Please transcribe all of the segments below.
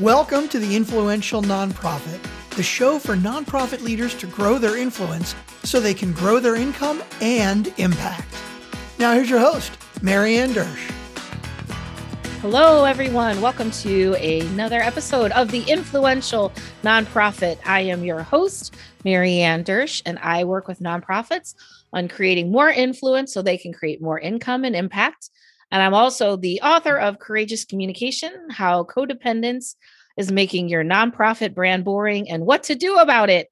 Welcome to the Influential Nonprofit, the show for nonprofit leaders to grow their influence so they can grow their income and impact. Now, here's your host, Marianne Dersch. Hello, everyone. Welcome to another episode of the Influential Nonprofit. I am your host, Marianne Dersch, and I work with nonprofits on creating more influence so they can create more income and impact. And I'm also the author of Courageous Communication How Codependence is Making Your Nonprofit Brand Boring and What to Do About It.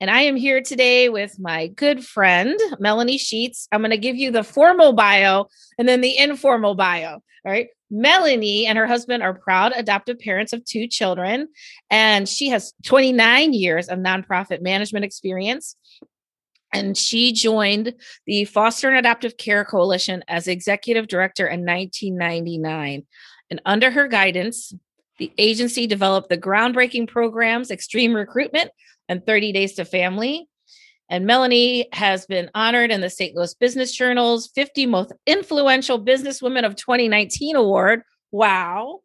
And I am here today with my good friend, Melanie Scheetz. I'm going to give you the formal bio and then the informal bio. All right. Melanie and her husband are proud adoptive parents of two children, and she has 29 years of nonprofit management experience. And she joined the Foster and Adoptive Care Coalition as executive director in 1999. And under her guidance, the agency developed the groundbreaking programs Extreme Recruitment and 30 Days to Family, and Melanie has been honored in the St. Louis Business Journal's 50 Most Influential Businesswomen of 2019 Award. Wow.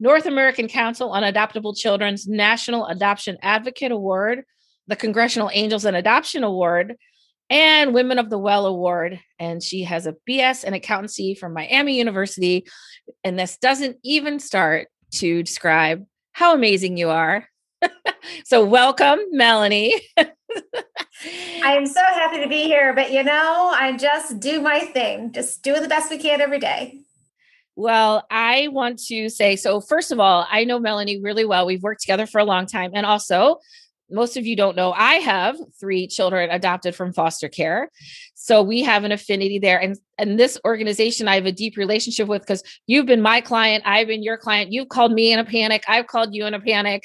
North American Council on Adoptable Children's National Adoption Advocate Award, the Congressional Angels and Adoption Award, and Women of the Well Award. And she has a BS in accountancy from Miami University. And this doesn't even start to describe how amazing you are. so, welcome, Melanie. I am so happy to be here, but you know, I just do my thing, just doing the best we can every day. Well, I want to say so. First of all, I know Melanie really well. We've worked together for a long time. And also, most of you don't know, I have three children adopted from foster care. So we have an affinity there. And, and this organization I have a deep relationship with because you've been my client, I've been your client, you've called me in a panic, I've called you in a panic.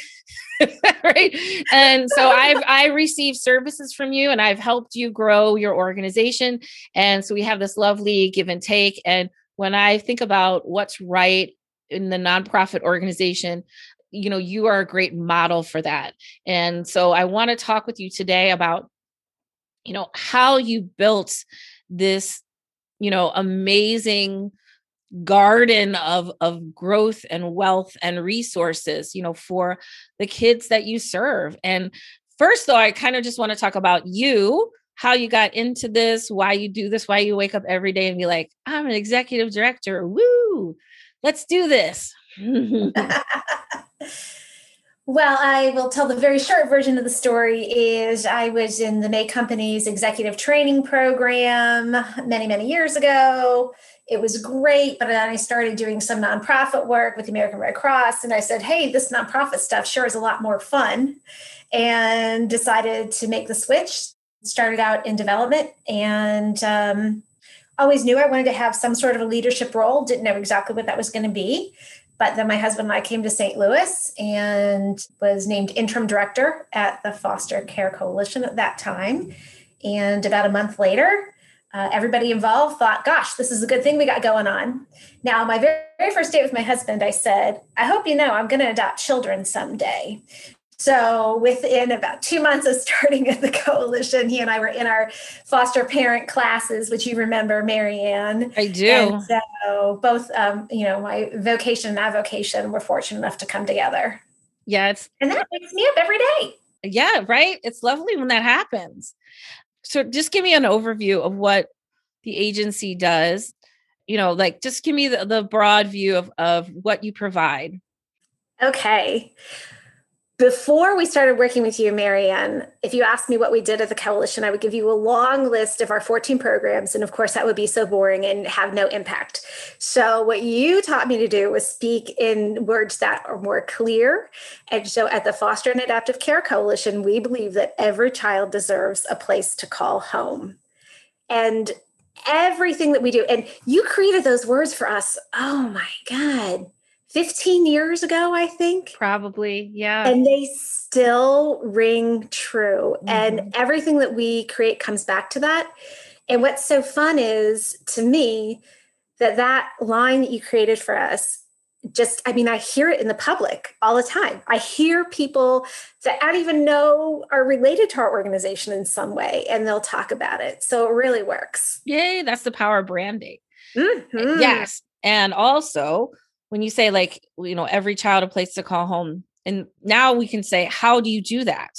right. And so I've I received services from you and I've helped you grow your organization. And so we have this lovely give and take. And when I think about what's right in the nonprofit organization, you know you are a great model for that. And so i want to talk with you today about you know how you built this you know amazing garden of of growth and wealth and resources you know for the kids that you serve. And first though i kind of just want to talk about you how you got into this why you do this why you wake up every day and be like i'm an executive director woo let's do this well, I will tell the very short version of the story is I was in the May Company's executive training program many, many years ago. It was great, but then I started doing some nonprofit work with the American Red Cross, and I said, "Hey, this nonprofit stuff sure is a lot more fun," and decided to make the switch. Started out in development, and um, always knew I wanted to have some sort of a leadership role. Didn't know exactly what that was going to be. But then my husband and I came to St. Louis and was named interim director at the Foster Care Coalition at that time. And about a month later, uh, everybody involved thought, gosh, this is a good thing we got going on. Now, my very, very first day with my husband, I said, I hope you know I'm going to adopt children someday. So within about two months of starting at the coalition, he and I were in our foster parent classes, which you remember, Marianne. I do. And so both, um, you know, my vocation and avocation were fortunate enough to come together. Yeah, it's and that wakes me up every day. Yeah, right. It's lovely when that happens. So just give me an overview of what the agency does. You know, like just give me the, the broad view of, of what you provide. Okay before we started working with you, Marianne, if you asked me what we did at the coalition, I would give you a long list of our 14 programs. And of course, that would be so boring and have no impact. So, what you taught me to do was speak in words that are more clear. And so, at the Foster and Adoptive Care Coalition, we believe that every child deserves a place to call home. And everything that we do, and you created those words for us. Oh my God 15 years ago, I think. Probably, yeah. And they still ring true. Mm-hmm. And everything that we create comes back to that. And what's so fun is to me that that line that you created for us just i mean i hear it in the public all the time i hear people that i don't even know are related to our organization in some way and they'll talk about it so it really works yay that's the power of branding mm-hmm. yes and also when you say like you know every child a place to call home and now we can say how do you do that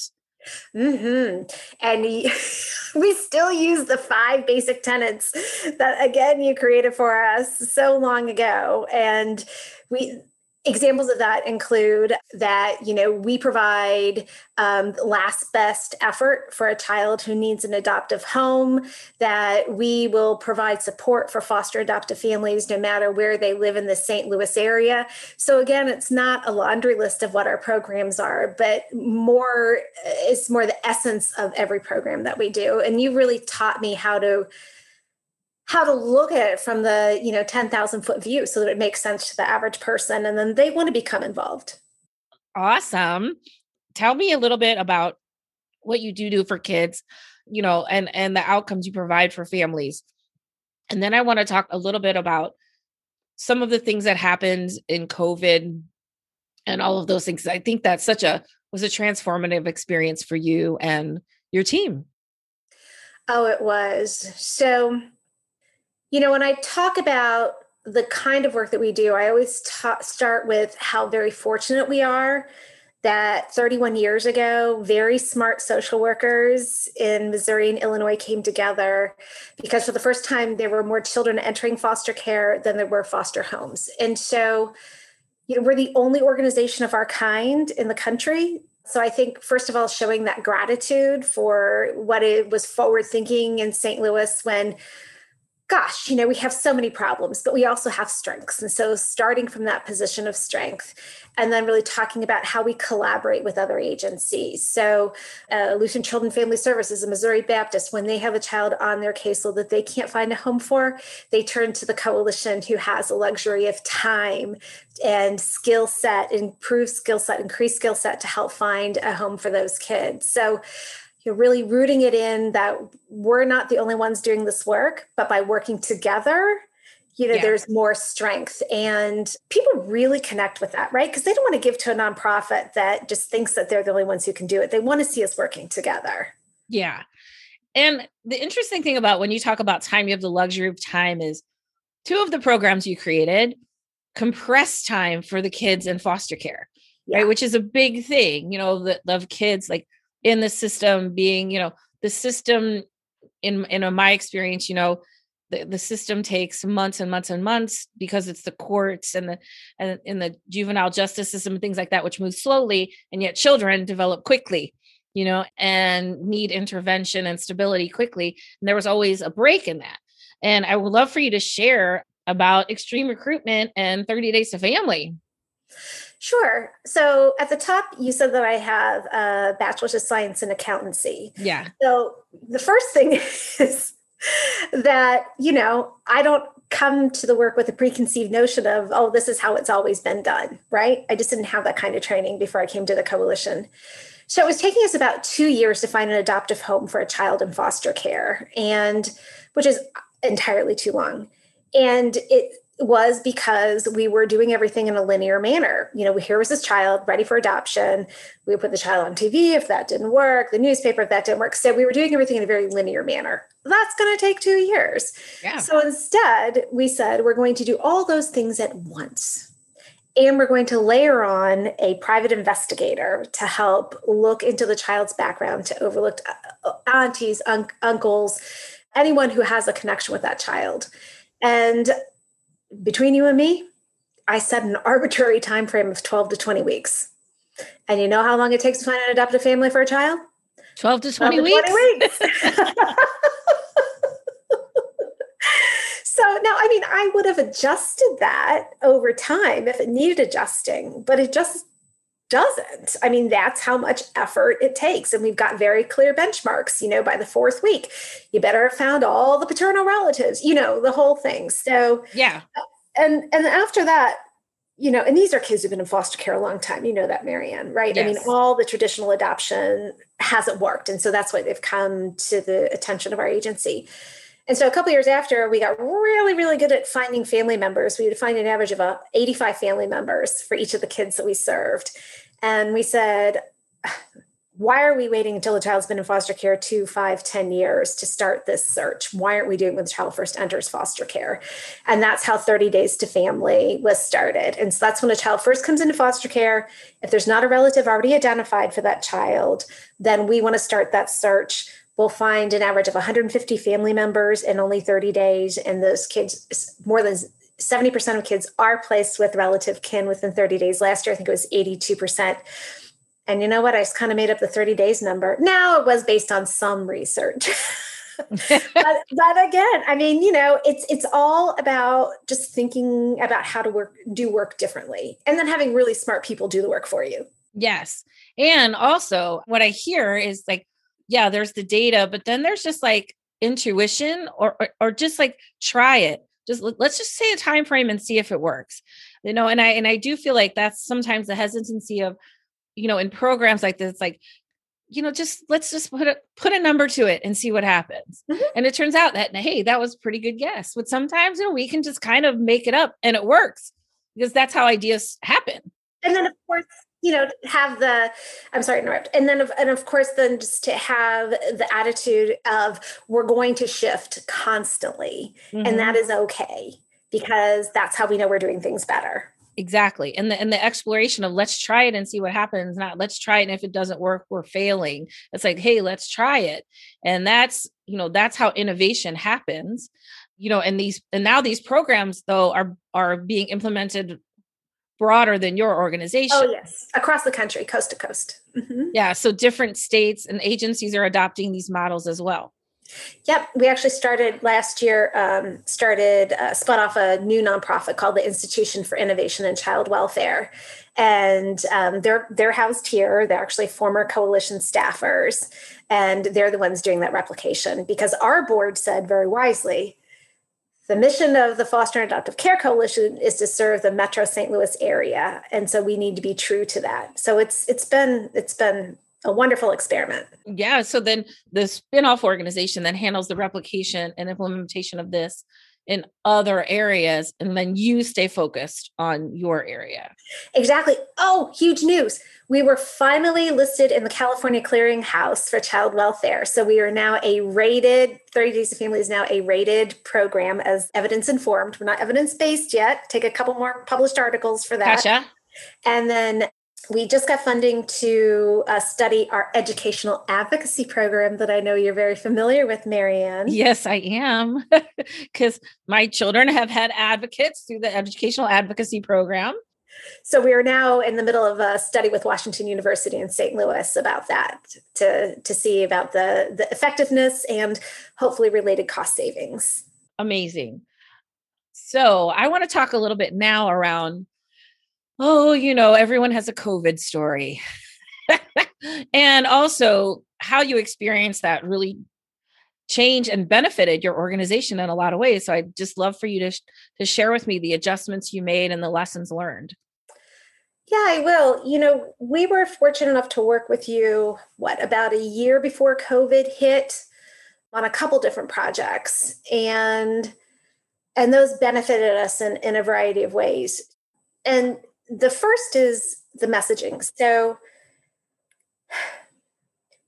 Mm-hmm. And we still use the five basic tenets that, again, you created for us so long ago. And we, examples of that include that you know we provide um, last best effort for a child who needs an adoptive home that we will provide support for foster adoptive families no matter where they live in the st louis area. So again it's not a laundry list of what our programs are but more it's more the essence of every program that we do. And you really taught me how to how to look at it from the you know 10,000 foot view so that it makes sense to the average person and then they want to become involved. Awesome. Tell me a little bit about what you do do for kids you know and and the outcomes you provide for families. And then i want to talk a little bit about some of the things that happened in covid and all of those things i think that's such a was a transformative experience for you and your team. Oh it was. So you know, when I talk about the kind of work that we do, I always ta- start with how very fortunate we are that 31 years ago, very smart social workers in Missouri and Illinois came together because for the first time, there were more children entering foster care than there were foster homes. And so, you know, we're the only organization of our kind in the country. So I think, first of all, showing that gratitude for what it was forward thinking in St. Louis when gosh, you know, we have so many problems, but we also have strengths. And so starting from that position of strength and then really talking about how we collaborate with other agencies. So, uh, Lutheran Children Family Services, a Missouri Baptist, when they have a child on their caseload that they can't find a home for, they turn to the coalition who has a luxury of time and skill set, improved skill set, increased skill set to help find a home for those kids. So, you're really rooting it in that we're not the only ones doing this work, but by working together, you know, yeah. there's more strength. And people really connect with that, right? Because they don't want to give to a nonprofit that just thinks that they're the only ones who can do it. They want to see us working together. Yeah. And the interesting thing about when you talk about time, you have the luxury of time is two of the programs you created compress time for the kids in foster care, yeah. right? Which is a big thing, you know, that love kids like in the system being you know the system in in my experience you know the, the system takes months and months and months because it's the courts and the and in the juvenile justice system and things like that which move slowly and yet children develop quickly you know and need intervention and stability quickly. And there was always a break in that. And i would love for you to share about extreme recruitment and 30 days to family Sure. So at the top, you said that I have a bachelor's of science in accountancy. Yeah. So the first thing is that, you know, I don't come to the work with a preconceived notion of, oh, this is how it's always been done, right? I just didn't have that kind of training before I came to the coalition. So it was taking us about two years to find an adoptive home for a child in foster care, and which is entirely too long. And it was because we were doing everything in a linear manner. You know, here was this child ready for adoption. We would put the child on TV if that didn't work, the newspaper if that didn't work. So we were doing everything in a very linear manner. That's going to take two years. Yeah. So instead, we said we're going to do all those things at once. And we're going to layer on a private investigator to help look into the child's background, to overlook uh, aunties, un- uncles, anyone who has a connection with that child. And between you and me, I set an arbitrary time frame of 12 to 20 weeks. And you know how long it takes to find an adoptive family for a child? 12 to 20 12 weeks. To 20 weeks. so now, I mean, I would have adjusted that over time if it needed adjusting, but it just doesn't. I mean, that's how much effort it takes. And we've got very clear benchmarks, you know, by the fourth week, you better have found all the paternal relatives, you know, the whole thing. So, yeah. And and after that, you know, and these are kids who've been in foster care a long time. You know that, Marianne, right? Yes. I mean, all the traditional adoption hasn't worked. And so that's why they've come to the attention of our agency. And so a couple years after, we got really, really good at finding family members. We would find an average of uh, 85 family members for each of the kids that we served. And we said, why are we waiting until the child's been in foster care two, five, ten years to start this search? Why aren't we doing it when the child first enters foster care? And that's how 30 Days to Family was started. And so that's when a child first comes into foster care. If there's not a relative already identified for that child, then we want to start that search. We'll find an average of 150 family members in only 30 days. And those kids, more than 70% of kids are placed with relative kin within 30 days. Last year, I think it was 82%. And you know what? I just kind of made up the 30 days number. Now it was based on some research. but, but again, I mean, you know, it's it's all about just thinking about how to work do work differently and then having really smart people do the work for you. Yes. And also what I hear is like, yeah, there's the data, but then there's just like intuition or, or, or just like try it. Just let's just say a time frame and see if it works. You know, and I and I do feel like that's sometimes the hesitancy of you know, in programs like this, like, you know, just let's just put a put a number to it and see what happens. Mm-hmm. And it turns out that hey, that was pretty good guess. But sometimes you know, we can just kind of make it up and it works because that's how ideas happen. And then of course, you know, have the I'm sorry to interrupt. And then of, and of course then just to have the attitude of we're going to shift constantly. Mm-hmm. And that mm-hmm. okay because that's how we know we're doing things better exactly and the and the exploration of let's try it and see what happens not let's try it and if it doesn't work we're failing it's like hey let's try it and that's you know that's how innovation happens you know and these and now these programs though are are being implemented broader than your organization oh yes across the country coast to coast mm-hmm. yeah so different states and agencies are adopting these models as well Yep, we actually started last year. Um, started uh, spun off a new nonprofit called the Institution for Innovation and Child Welfare, and um, they're they're housed here. They're actually former coalition staffers, and they're the ones doing that replication because our board said very wisely. The mission of the Foster and Adoptive Care Coalition is to serve the Metro St. Louis area, and so we need to be true to that. So it's it's been it's been a wonderful experiment. Yeah. So then the spin-off organization that handles the replication and implementation of this in other areas, and then you stay focused on your area. Exactly. Oh, huge news. We were finally listed in the California Clearinghouse for Child Welfare. So we are now a rated, 30 Days of Family is now a rated program as evidence informed. We're not evidence based yet. Take a couple more published articles for that. Gotcha. And then we just got funding to uh, study our educational advocacy program that I know you're very familiar with, Marianne. Yes, I am. Because my children have had advocates through the educational advocacy program. So we are now in the middle of a study with Washington University in St. Louis about that to, to see about the, the effectiveness and hopefully related cost savings. Amazing. So I want to talk a little bit now around oh, you know, everyone has a COVID story. and also how you experience that really changed and benefited your organization in a lot of ways. So I'd just love for you to, to share with me the adjustments you made and the lessons learned. Yeah, I will. You know, we were fortunate enough to work with you, what, about a year before COVID hit on a couple different projects. And and those benefited us in, in a variety of ways. And the first is the messaging. So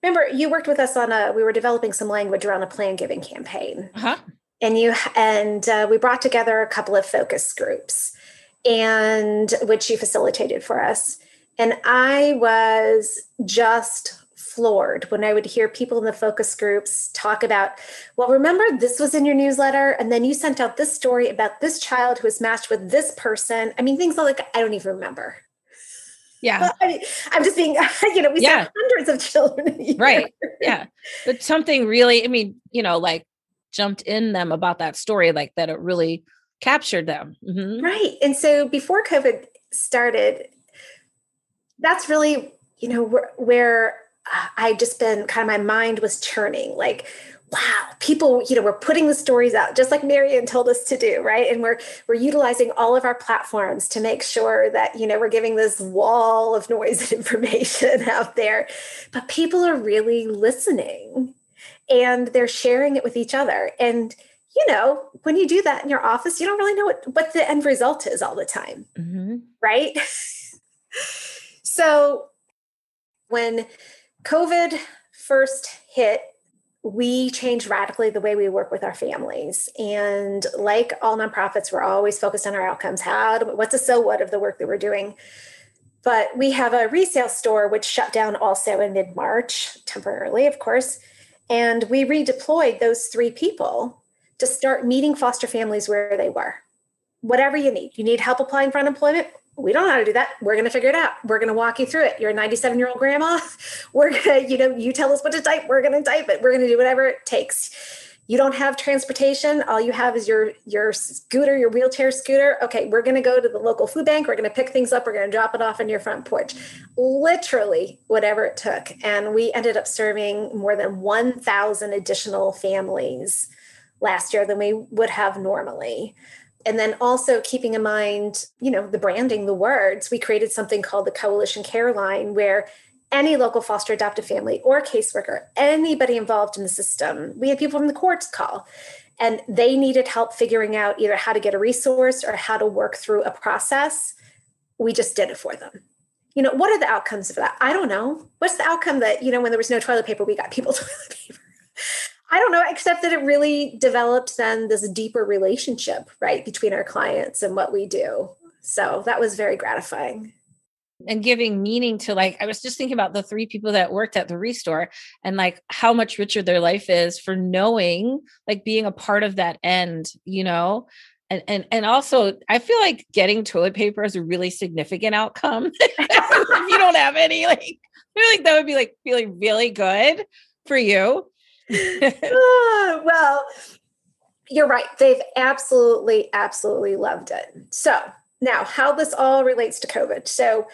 remember you worked with us on a we were developing some language around a plan giving campaign. Uh-huh. And you and uh, we brought together a couple of focus groups and which you facilitated for us. And I was just floored when I would hear people in the focus groups talk about, well, remember this was in your newsletter, and then you sent out this story about this child who was matched with this person. I mean, things like I don't even remember. Yeah. I am just being, you know, we yeah. hundreds of children. Right. Yeah. But something really, I mean, you know, like jumped in them about that story, like that it really captured them. Mm-hmm. Right. And so before COVID started, that's really, you know, where, where I just been kind of my mind was churning like wow people you know we're putting the stories out just like marianne told us to do right? And we're we're utilizing all of our platforms to make sure that you know we're giving this wall of noise and information out there. But people are really listening and they're sharing it with each other. And you know when you do that in your office you don't really know what what the end result is all the time mm-hmm. right? So when COVID first hit, we changed radically the way we work with our families. And like all nonprofits, we're always focused on our outcomes. How, what's the so what of the work that we're doing? But we have a resale store which shut down also in mid March, temporarily, of course. And we redeployed those three people to start meeting foster families where they were. Whatever you need. You need help applying for unemployment? We don't know how to do that. We're going to figure it out. We're going to walk you through it. You're a 97 year old grandma. We're going to, you know, you tell us what to type. We're going to type it. We're going to do whatever it takes you don't have transportation all you have is your your scooter your wheelchair scooter okay we're going to go to the local food bank we're going to pick things up we're going to drop it off on your front porch literally whatever it took and we ended up serving more than 1000 additional families last year than we would have normally and then also keeping in mind you know the branding the words we created something called the coalition care line where any local foster adoptive family or caseworker, anybody involved in the system. We had people from the courts call and they needed help figuring out either how to get a resource or how to work through a process. We just did it for them. You know, what are the outcomes of that? I don't know. What's the outcome that, you know, when there was no toilet paper, we got people toilet paper? I don't know, except that it really developed then this deeper relationship, right, between our clients and what we do. So that was very gratifying. And giving meaning to like i was just thinking about the three people that worked at the restore and like how much richer their life is for knowing like being a part of that end you know? And and, and also i feel like getting toilet paper is a really significant outcome. If you don't have any like i feel like that would be like feeling really good for you oh, well you're right. They've absolutely absolutely loved it. So now how this all relates to covid. So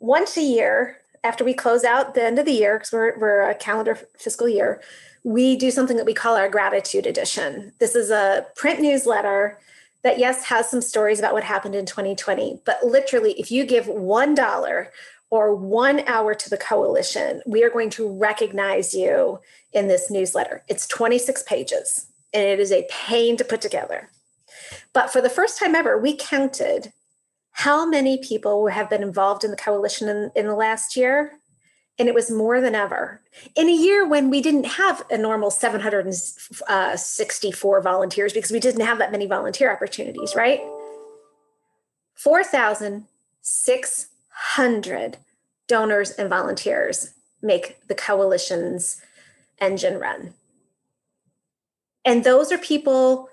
once a year after we close out the end of the year because we're, we're a calendar fiscal year we do something that we call our gratitude edition. This is a print newsletter that yes has some stories about what happened in 2020 but literally if you give one dollar or one hour to the coalition we are going to recognize you in this newsletter it's 26 pages and it is a pain to put together but for the first time ever we counted how many people have been involved in the coalition in, in the last year? And it was more than ever. In a year when we didn't have a normal 764 volunteers because we didn't have that many volunteer opportunities, right? 4,600 donors and volunteers make the coalition's engine run. And those are people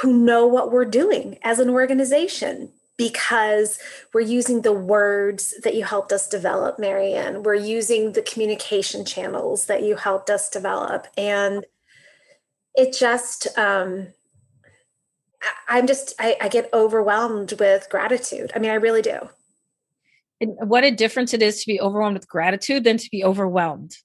who know what we're doing as an organization because we're using the words that you helped us develop, Marianne. We're using the communication channels that you helped us develop. And it just, um, I'm just, I, I get overwhelmed with gratitude. I mean, I really do. And what a difference it is to be overwhelmed with gratitude than to be overwhelmed.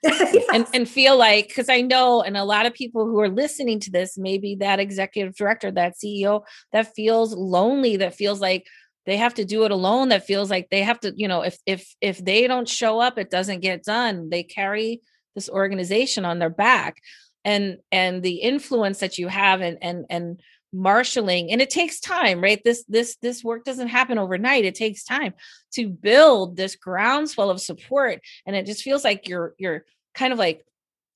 yes. and, and feel like because i know and a lot of people who are listening to this maybe that executive director that ceo that feels lonely that feels like they have to do it alone that feels like they have to you know if if if they don't show up it doesn't get done they carry this organization on their back and and the influence that you have and and and marshaling and it takes time right? This this this work doesn't happen overnight. It takes time to build this groundswell of support and it just feels like you're you're kind of like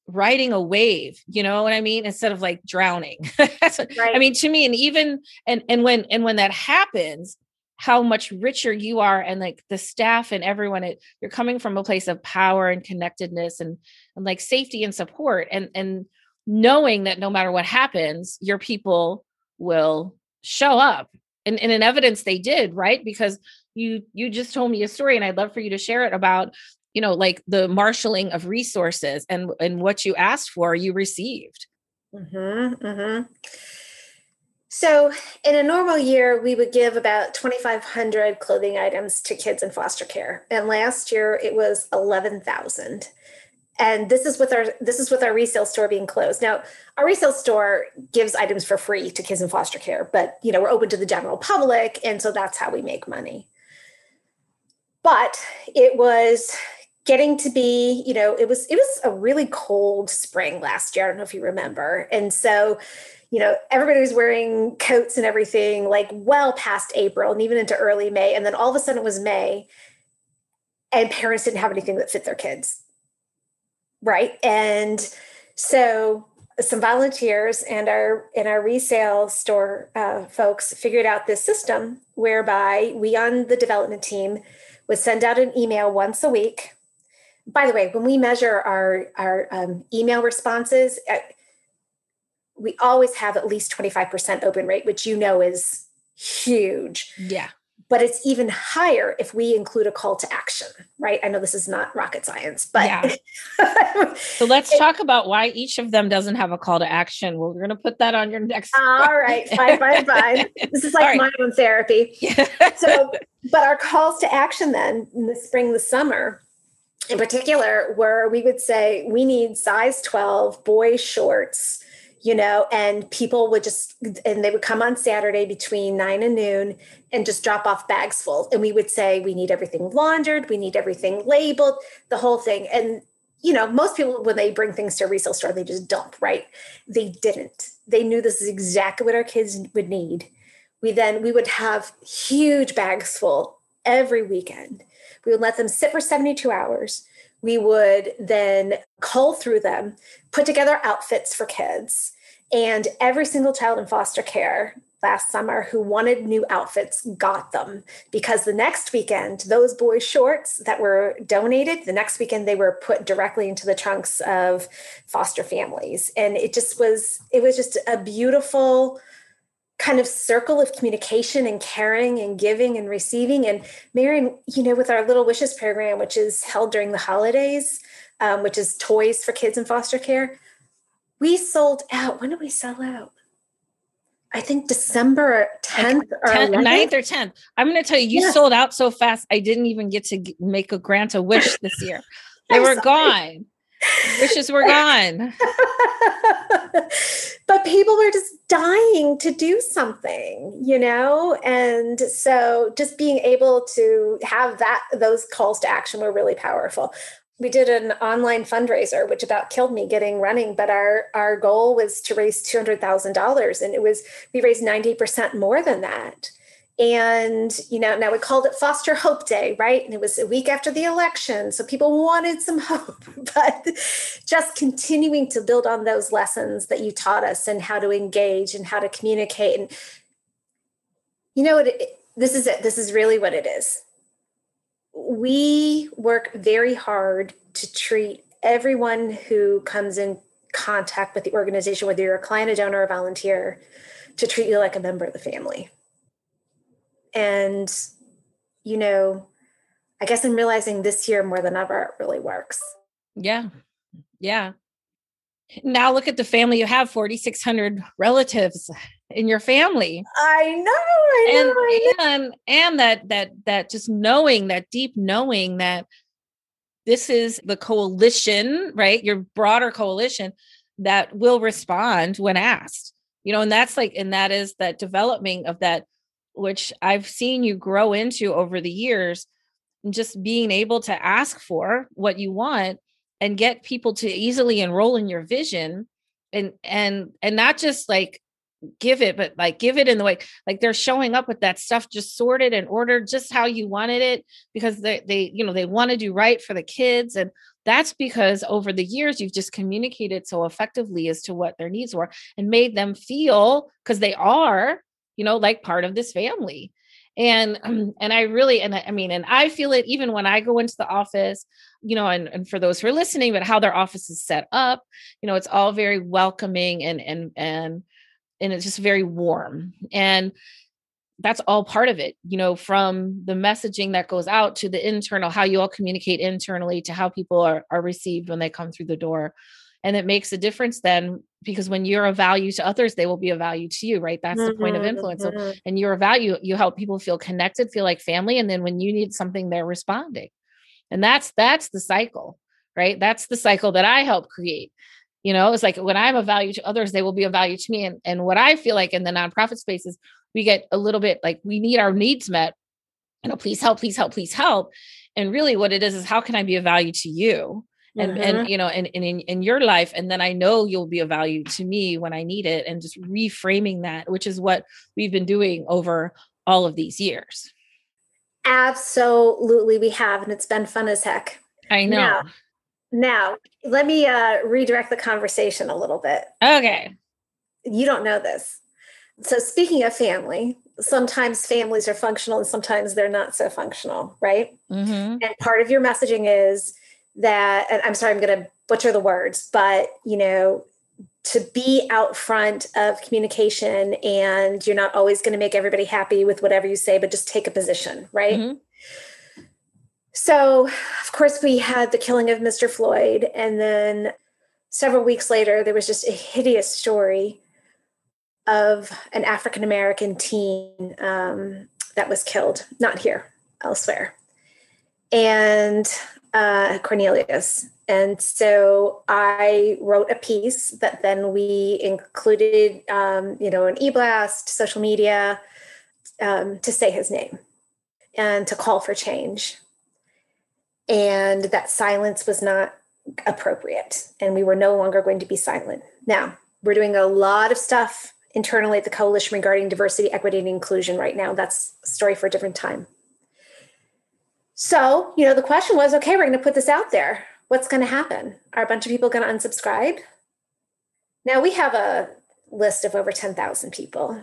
riding a wave you know what i mean? Instead of like drowning. Right. i mean to me and even and and when and when that happens how much richer you are and like the staff and everyone it, you're coming from a place of power and connectedness and and like safety and support and and knowing that no matter what happens your people will show up and, and in evidence they did right? Because you you just told me a story and i'd love for you to share it about you know like the marshaling of resources and and what you asked for you received. Mm-hmm, mm-hmm. so in a normal year we would give about 2500 clothing items to kids in foster care and last year it was 11000 and this is with our this is with our resale store being closed. Now our resale store gives items for free to kids in foster care but you know we're open to the general public and so that's how we make money. But it was getting to be you know it was it was a really cold spring last year. I don't know if you remember. And so you know everybody was wearing coats and everything like well past april and even into early may. And then all of a sudden it was may and parents didn't have anything that fit their kids right? And so some volunteers and our in our resale store uh, folks figured out this system whereby we on the development team would send out an email once a week. By the way, when we measure our our um, email responses, uh, we always have at least twenty five percent open rate, which you know is huge. Yeah but it's even higher if we include a call to action, right? I know this is not rocket science, but yeah. so let's talk about why each of them doesn't have a call to action. Well, we're going to put that on your next. All right, fine, fine, fine. This is like right. my own therapy. so, but our calls to action then in the spring, the summer, in particular, where we would say we need size 12 boy shorts you know, and people would just, and they would come on Saturday between nine and noon and just drop off bags full. And we would say, we need everything laundered, we need everything labeled, the whole thing. And, you know, most people, when they bring things to a resale store, they just dump, right? They didn't. They knew this is exactly what our kids would need. We then, we would have huge bags full every weekend. We would let them sit for 72 hours we would then cull through them, put together outfits for kids. And every single child in foster care last summer who wanted new outfits got them because the next weekend, those boys' shorts that were donated, the next weekend they were put directly into the trunks of foster families. And it just was, it was just a beautiful, kind of circle of communication and caring and giving and receiving. And Marianne, you know, with our Little Wishes program, which is held during the holidays, um, which is toys for kids in foster care, we sold out. When did we sell out? I think December 10th or 10th, 9th or 10th. I'm going to tell you, you yeah. sold out so fast. I didn't even get to make a grant a wish this year. They were sorry. gone. Wishes were gone. but people were just dying to do something, you know? And so just being able to have that those calls to action were really powerful. We did an online fundraiser, which about killed me getting running, but our our goal was to raise two hundred thousand dollars, and it was we raised ninety percent more than that and you know now we called it foster hope day right? And it was a week after the election so people wanted some hope. But just continuing to build on those lessons that you taught us and how to engage and how to communicate. And you know what this is it. This is really what it is. We work very hard to treat everyone who comes in contact with the organization whether you're a client a donor or a volunteer to treat you like a member of the family and, you know, I guess I'm realizing this year more than ever it really works. Yeah. Yeah. Now look at the family you have 4600 relatives in your family. I know. I know, and, I know. and and that that that just knowing that deep knowing that this is the coalition, right? Your broader coalition that will respond when asked. You know, and that's like and that is that development of that which I've seen you grow into over the years, just being able to ask for what you want and get people to easily enroll in your vision and and and not just like give it but like give it in the way like they're showing up with that stuff just sorted and ordered just how you wanted it because they they you know they want to do right for the kids and that's because over the years you've just communicated so effectively as to what their needs were and made them feel because they are you know like part of this family. And um, and i really and i mean and i feel it even when i go into the office you know and, and for those who are listening but how their office is set up you know it's all very welcoming and and and and it's just very warm. And that's all part of it you know from the messaging that goes out to the internal how you all communicate internally to how people are, are received when they come through the door and it makes a difference then because when you're a value to others they will be a value to you right? That's mm-hmm, the point of mm-hmm, influence. Mm-hmm. so, and you're a value you help people feel connected feel like family and then when you need something they're responding. And that's that's the cycle right? That's the cycle that i help create. You know it's like when i'm a value to others they will be a value to me. And, and what i feel like in the nonprofit space is we get a little bit like we need our needs met. You know please help please help please help. And really what it is is how can i be a value to you and mm-hmm. and you know and, and in, in your life and then i know you'll be of value to me when i need it and just reframing that which is what we've been doing over all of these years absolutely we have and it's been fun as heck i know now, Now, let me uh, redirect the conversation a little bit. Okay. You don't know this. So, speaking of family, sometimes families are functional and sometimes they're not so functional, right? Mm-hmm. And part of your messaging is that, and I'm sorry, I'm going to butcher the words, but you know, to be out front of communication and you're not always going to make everybody happy with whatever you say, but just take a position, right? Mhm. So, of course, we had the killing of Mr. Floyd. And then several weeks later, there was just a hideous story of an African American teen um, that was killed, not here, elsewhere. And uh, Cornelius. And so I wrote a piece that then we included, um, you know, an e-blast, social media, um, to say his name and to call for change. And that silence was not appropriate, and we were no longer going to be silent. Now we're doing a lot of stuff internally at the coalition regarding diversity, equity, and inclusion right now. That's a story for a different time. So, you know, the question was okay, we're going to put this out there. What's going to happen? Are a bunch of people going to unsubscribe? Now we have a list of over 10,000 people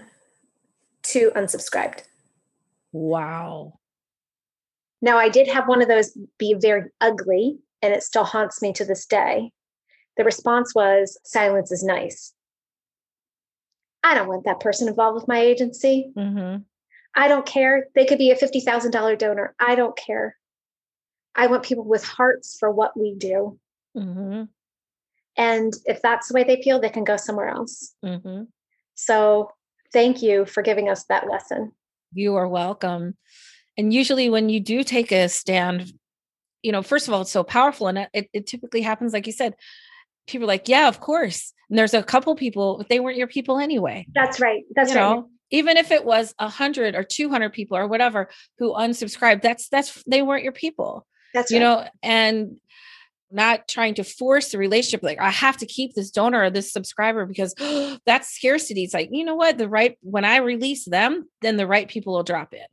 to unsubscribed. Wow. Now, I did have one of those be very ugly, and it still haunts me to this day. The response was silence is nice. I don't want that person involved with my agency. Mm-hmm. I don't care. They could be a $50,000 donor. I don't care. I want people with hearts for what we do. Mm-hmm. And if that's the way they feel, they can go somewhere else. Mm-hmm. So thank you for giving us that lesson. You are welcome. And usually, when you do take a stand, you know, first of all, it's so powerful, and it, it typically happens, like you said. People are like, yeah, of course. And there's a couple people, but they weren't your people anyway. That's right. That's you right. know, even if it was a hundred or two hundred people or whatever who unsubscribed, that's that's they weren't your people. That's you right. know, and not trying to force the relationship like i have to keep this donor or this subscriber because that's scarcity it's like you know what the right when i release them then the right people will drop in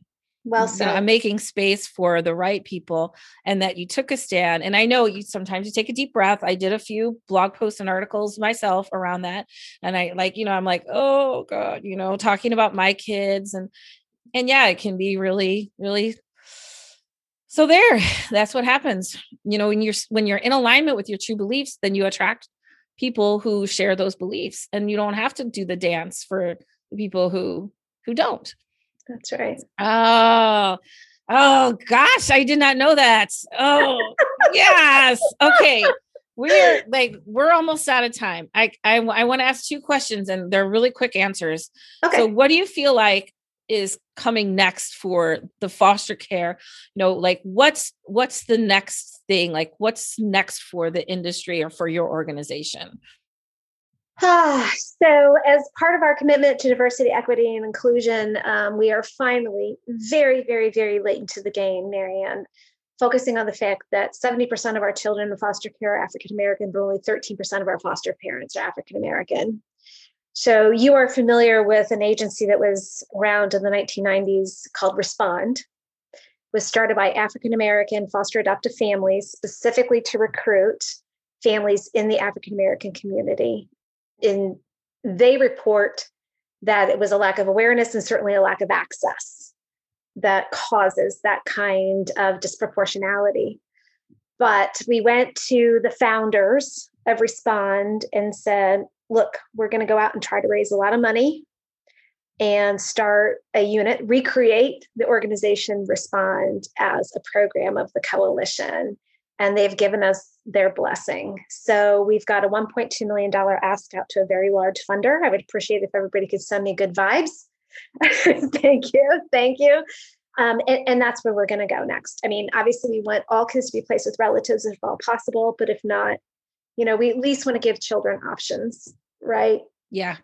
well know, i'm making space for the right people and that you took a stand and i know you sometimes you take a deep breath. I did a few blog posts and articles myself around that and i like you know i'm like oh god you know talking about my kids and and yeah it can be really really so there that's what happens. You know when you're when you're in alignment with your true beliefs then you attract people who share those beliefs and you don't have to do the dance for the people who who don't That's right. oh oh gosh i did not know that. Oh yes okay. We're like we're almost out of time. I i, I want to ask two questions and they're really quick answers. Okay. so what do you feel like is coming next for the foster care? You know like what's what's the next thing? Like what's next for the industry or for your organization so, as part of our commitment to diversity, equity, and inclusion, um, we are finally very, very, very late into the game, Marianne, focusing on the fact that 70% of our children in foster care are African American, but only 13% of our foster parents are African American. So, you are familiar with an agency that was around in the 1990s called Respond. It was started by African American foster adoptive families specifically to recruit families in the African American community in they report that it was a lack of awareness and certainly a lack of access that causes that kind of disproportionality. But we went to the founders of respond and said look we're going to go out and try to raise a lot of money and start a unit recreate the organization respond as a program of the coalition and they've given us their blessing. So we've got a $1.2 million ask out to a very large funder. I would appreciate if everybody could send me good vibes. thank you. Thank you. Um, and, and that's where we're going to go next. I mean, obviously, we want all kids to be placed with relatives if all possible, but if not, you know, we at least want to give children options, right? yeah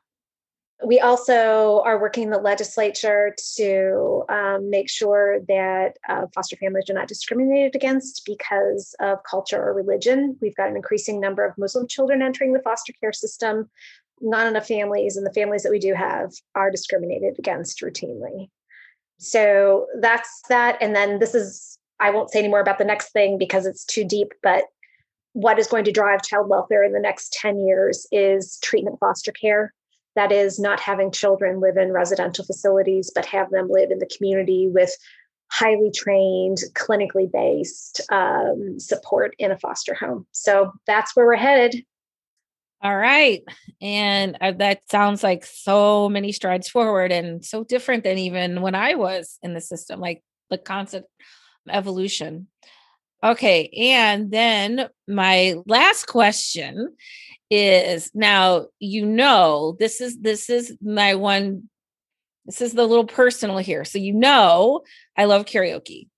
we also are working the legislature to um, make sure that uh, foster families are not discriminated against because of culture or religion. We've got an increasing number of Muslim children entering the foster care system. Not enough families, and the families that we do have are discriminated against routinely. So that's that. And then this is, I won't say any more about the next thing because it's too deep, but what is going to drive child welfare in the next 10 years is treatment foster care. That is not having children live in residential facilities, but have them live in the community with highly trained, clinically based um, support in a foster home. So that's where we're headed. All right. And uh, that sounds like so many strides forward and so different than even when I was in the system, like the constant evolution. Okay. And then my last question is now you know this is this is my one this is the little personal here so you know i love karaoke.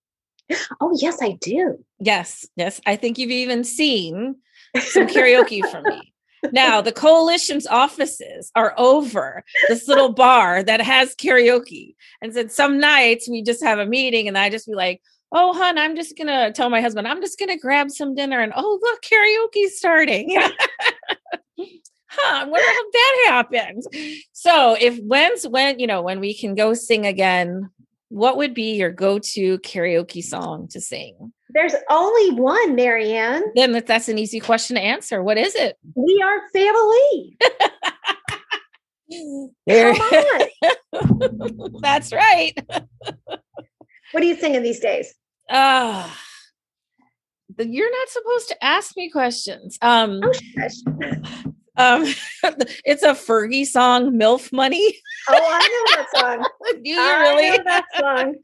Oh yes i do. Yes yes i think you've even seen some karaoke from me. Now the coalition's offices are over this little bar that has karaoke and said some nights we just have a meeting and i just be like oh hun i'm just gonna tell my husband i'm just gonna grab some dinner and oh look karaoke's starting. Huh i wonder how that happens so if when's when you know when we can go sing again what would be your go-to karaoke song to sing? There's only one marianne. Then that's an easy question to answer. What is it? We are family. There. that's right what are you singing these days? Uh you're not supposed to ask me questions. Um, oh, um it's a Fergie song, MILF Money. Oh, I know that song. Do you I really? that song.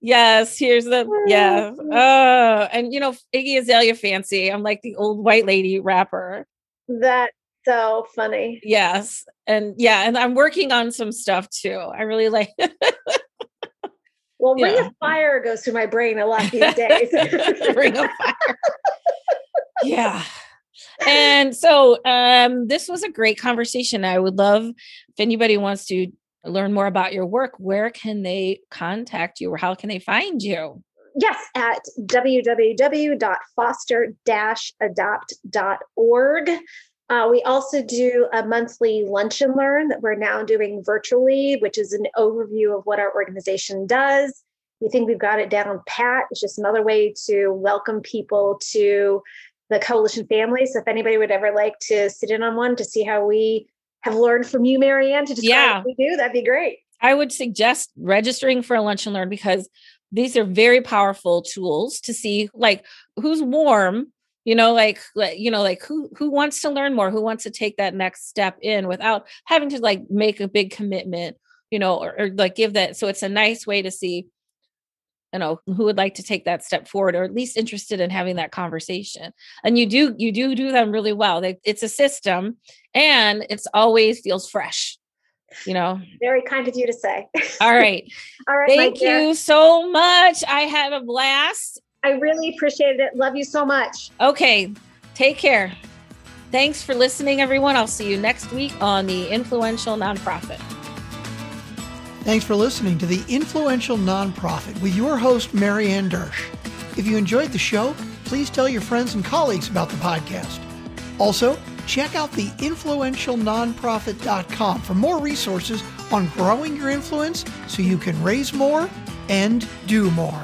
yes, here's the yeah. Oh, and you know, Iggy Azalea fancy. I'm like the old white lady rapper. That's so funny. Yes. And yeah, and I'm working on some stuff too. I really like well, Ring of Fire goes through my brain a lot these days. Ring of Fire. yeah. And so um, this was a great conversation. I would love if anybody wants to learn more about your work, where can they contact you or how can they find you? Yes, at www.foster-adopt.org. Uh, we also do a monthly lunch and learn that we're now doing virtually, which is an overview of what our organization does. We think we've got it down pat. It's just another way to welcome people to the coalition family. So if anybody would ever like to sit in on one to see how we have learned from you, Marianne, to describe yeah. what we do, that'd be great. I would suggest registering for a lunch and learn because these are very powerful tools to see like who's warm you know like, you know like who who wants to learn more? Who wants to take that next step in without having to like make a big commitment you know or, or like give that so it's a nice way to see you know who would like to take that step forward or at least interested in having that conversation. And you do you do do them really well. They, it's a system and it's always feels fresh you know? Very kind of you to say. All right. All right thank you so much. I had a blast I really appreciate it. Love you so much. Okay. Take care. Thanks for listening, everyone. I'll see you next week on The Influential Nonprofit. Thanks for listening to The Influential Nonprofit with your host, Marianne Dersch. If you enjoyed the show, please tell your friends and colleagues about the podcast. Also, check out the influentialnonprofit.com for more resources on growing your influence so you can raise more and do more.